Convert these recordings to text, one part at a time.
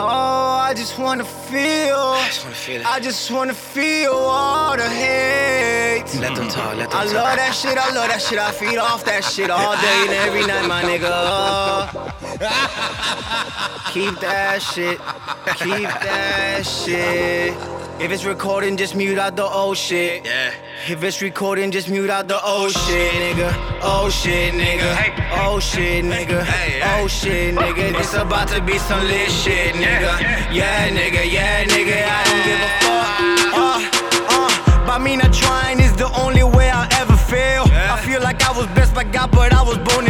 Oh, I just wanna feel. I just wanna feel it. I just wanna feel all the hate. Let them talk, let them I talk. love that shit, I love that shit. I feed off that shit all day and every night, my nigga. Keep that shit. Keep that shit. If it's recording, just mute out the old shit. Yeah. If it's recording, just mute out the old shit, nigga. Oh shit, nigga. Oh shit, nigga. Oh shit, nigga. It's about to be some lit shit, nigga. Yeah, nigga. Yeah, nigga. I don't give a fuck. Uh, uh. By me not trying is the only way I ever feel. I feel like I was blessed by God, but I was born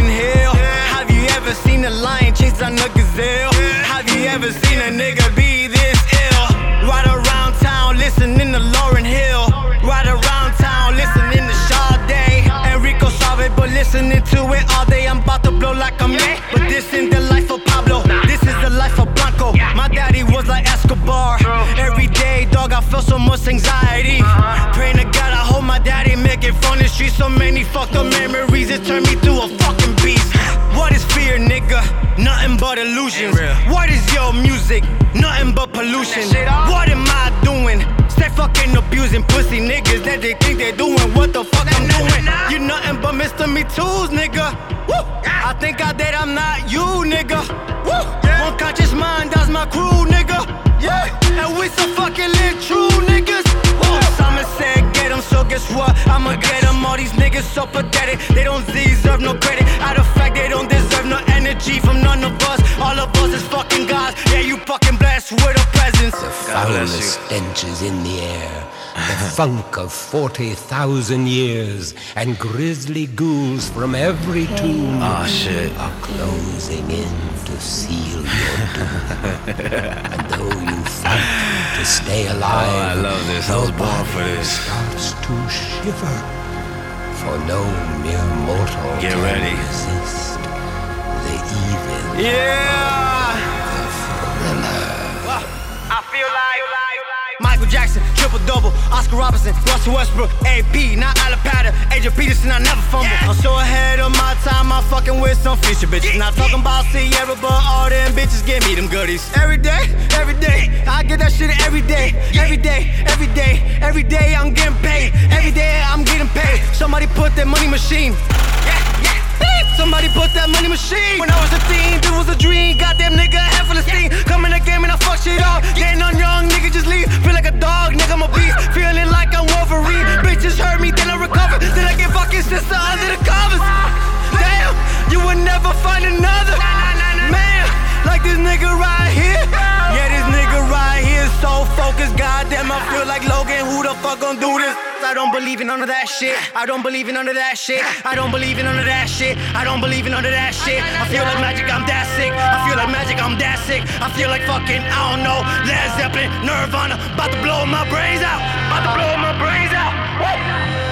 was like Escobar. Every day, dog, I felt so much anxiety. Praying to God, I hope my daddy make it from the street. So many fucked up memories, it turned me to a fucking beast. What is fear, nigga? Nothing but illusions. What is your music? Nothing but pollution. What am I doing? Stay fucking abusing pussy niggas that they think they're doing what the fuck I'm doing. You nothing but Mr. Me Too's, nigga. Woo! I think I did, I'm not you, nigga. Woo! One conscious mind, that's my crew, and we fucking lit, true niggas. Woo! Simon said, get 'em, so guess what? I'ma get 'em. All these niggas so pathetic, they don't deserve no credit. Out of fact, they don't deserve no energy from none of us. All of us is fucking gods. Yeah, you fucking blessed with a presence. The God bless foulest you. stench is in the air. The funk of 40,000 years and grisly ghouls from every ah, tomb Oh shit. are closing in to seal your doom. and though you fight to stay alive, Oh, I love this. I was born for body this. starts to shiver. For no mere mortal Get can ready. resist the evil Yeah. thriller. I feel like Michael Jackson, triple double, Oscar Robertson, Russell Westbrook, AP, not Alipata, Adrian Peterson, I never fumble. I'm so ahead of my time, I'm fucking with some future bitches. Not talking about Sierra, but all them bitches give me them goodies. Every day, every day, I get that shit every day, every day, every day, every day I'm getting paid, every day I'm getting paid. Somebody put that money machine. Yeah, yeah. Somebody put that money machine. When I was a teen, this was a nigga right here. Yeah, this nigga right here so focused. Goddamn, I feel like Logan. Who the fuck gon' do this? I don't believe in none of that shit. I don't believe in none of that shit. I don't believe in none of that shit. I don't believe in none of that shit. I feel like magic, I'm that sick. I feel like magic, I'm that sick. I feel like fucking, I don't know, Led Zeppelin, Nirvana. About to blow my brains out. About to blow my brains out. Woo!